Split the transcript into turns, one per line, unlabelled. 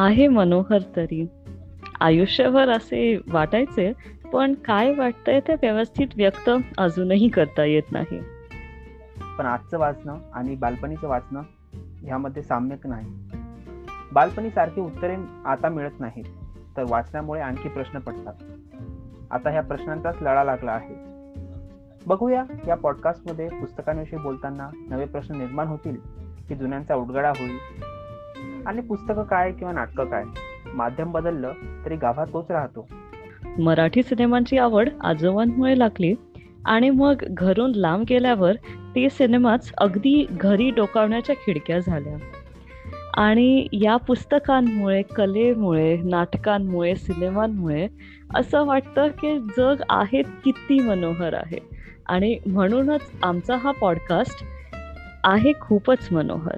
आहे मनोहर तरी. आयुष्यभर असे वाटायचे पण काय वाटतंय ते व्यवस्थित व्यक्त अजूनही करता येत नाही.
पण आजचं वाचणं आणि बालपणीचं वाचणं ह्यामध्ये साम्यक नाही. बालपणी सारखी उत्तरे आता मिळत नाहीत तर वाचण्यामुळे आणखी प्रश्न पडतात. आता ह्या प्रश्नांचाच लढा लागला आहे. बघूया या पॉडकास्टमध्ये पुस्तकांविषयी बोलताना नवे प्रश्न निर्माण होतील की जुन्यांचा उडगडा होईल? आणि पुस्तकं काय किंवा नाटकं काय? माध्यम बदललं तरी गाभा तोच राहतो.
मराठी सिनेमांची आवड आजोबांमुळे लागली आणि मग घरून लांब गेल्यावर ते सिनेमाच अगदी घरी डोकावण्याच्या खिडक्या झाल्या. आणि या पुस्तकांमुळे कलेमुळे नाटकांमुळे सिनेमांमुळे असं वाटतं की जग आहे किती मनोहर आहे. आणि म्हणूनच आमचा हा पॉडकास्ट आहे खूपच मनोहर.